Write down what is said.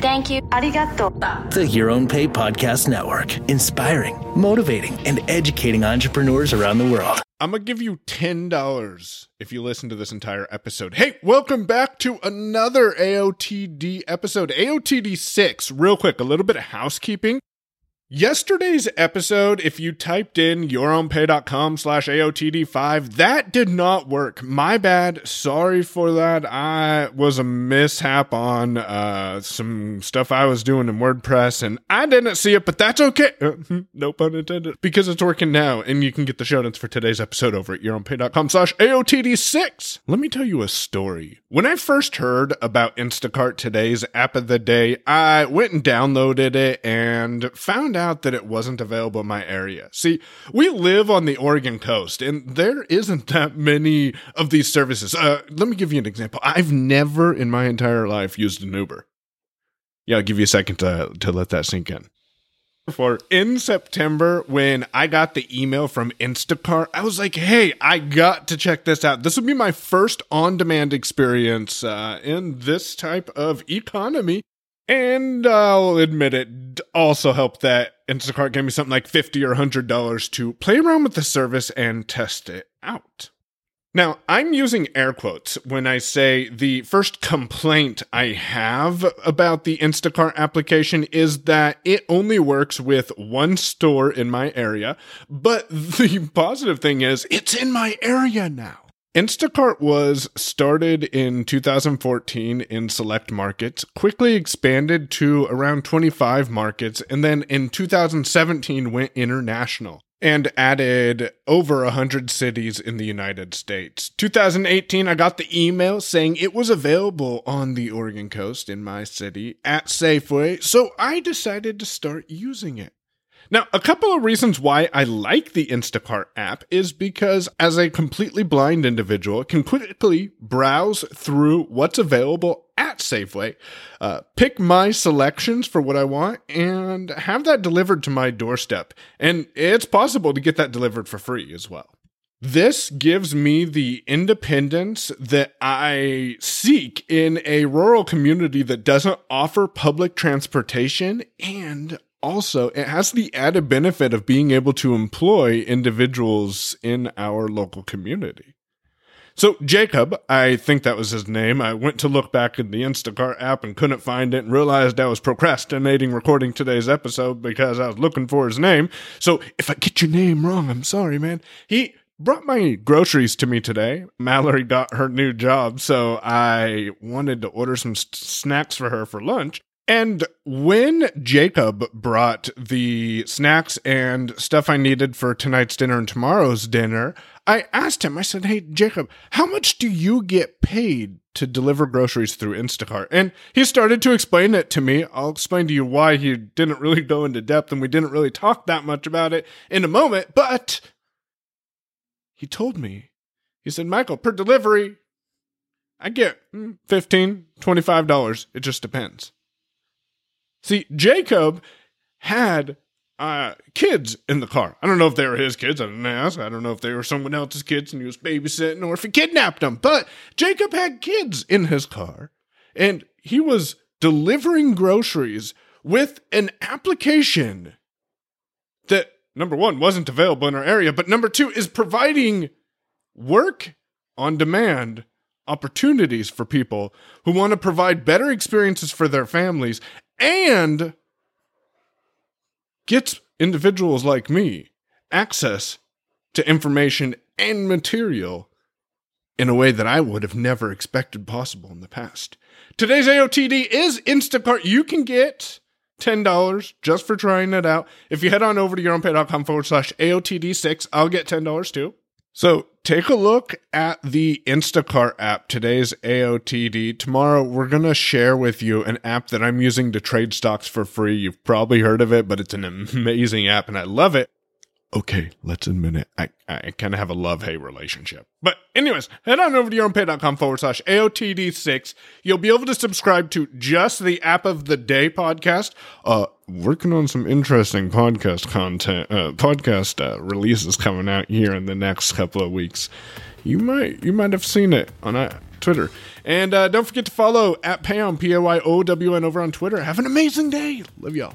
Thank you. Arigato. The Your Own Pay Podcast Network, inspiring, motivating, and educating entrepreneurs around the world. I'm going to give you $10 if you listen to this entire episode. Hey, welcome back to another AOTD episode, AOTD 6. Real quick, a little bit of housekeeping. Yesterday's episode, if you typed in yourownpay.com slash AOTD5, that did not work. My bad. Sorry for that. I was a mishap on uh, some stuff I was doing in WordPress and I didn't see it, but that's okay. no pun intended. Because it's working now and you can get the show notes for today's episode over at yourownpay.com slash AOTD6. Let me tell you a story. When I first heard about Instacart today's app of the day, I went and downloaded it and found out that it wasn't available in my area. See, we live on the Oregon coast and there isn't that many of these services. Uh, let me give you an example. I've never in my entire life used an Uber. Yeah, I'll give you a second to, to let that sink in. For in September, when I got the email from Instacart, I was like, hey, I got to check this out. This would be my first on demand experience uh, in this type of economy. And I'll admit it also helped that Instacart gave me something like 50 or $100 to play around with the service and test it out. Now, I'm using air quotes when I say the first complaint I have about the Instacart application is that it only works with one store in my area. But the positive thing is it's in my area now. Instacart was started in 2014 in select markets, quickly expanded to around 25 markets, and then in 2017 went international and added over 100 cities in the United States. 2018, I got the email saying it was available on the Oregon coast in my city at Safeway, so I decided to start using it. Now, a couple of reasons why I like the Instacart app is because as a completely blind individual I can quickly browse through what's available at Safeway, uh, pick my selections for what I want, and have that delivered to my doorstep. And it's possible to get that delivered for free as well. This gives me the independence that I seek in a rural community that doesn't offer public transportation and also it has the added benefit of being able to employ individuals in our local community. So Jacob, I think that was his name. I went to look back in the Instacart app and couldn't find it and realized I was procrastinating recording today's episode because I was looking for his name. So if I get your name wrong, I'm sorry, man. He brought my groceries to me today. Mallory got her new job, so I wanted to order some snacks for her for lunch. And when Jacob brought the snacks and stuff I needed for tonight's dinner and tomorrow's dinner, I asked him, I said, Hey, Jacob, how much do you get paid to deliver groceries through Instacart? And he started to explain it to me. I'll explain to you why he didn't really go into depth and we didn't really talk that much about it in a moment. But he told me, he said, Michael, per delivery, I get hmm, $15, $25. It just depends. See, Jacob had uh, kids in the car. I don't know if they were his kids. I didn't ask. I don't know if they were someone else's kids and he was babysitting or if he kidnapped them. But Jacob had kids in his car and he was delivering groceries with an application that, number one, wasn't available in our area, but number two, is providing work on demand opportunities for people who want to provide better experiences for their families and gets individuals like me access to information and material in a way that I would have never expected possible in the past. Today's AOTD is Instacart. You can get $10 just for trying it out. If you head on over to yourownpay.com forward slash AOTD6, I'll get $10 too. So take a look at the Instacart app, today's AOTD. Tomorrow, we're going to share with you an app that I'm using to trade stocks for free. You've probably heard of it, but it's an amazing app and I love it. Okay, let's admit it. I, I kind of have a love hate relationship. But, anyways, head on over to yourownpay.com forward slash AOTD6. You'll be able to subscribe to just the App of the Day podcast. Uh, working on some interesting podcast content, uh, podcast uh, releases coming out here in the next couple of weeks. You might, you might have seen it on uh, Twitter. And uh, don't forget to follow at PayOwn, P A Y O W N, over on Twitter. Have an amazing day. Love y'all.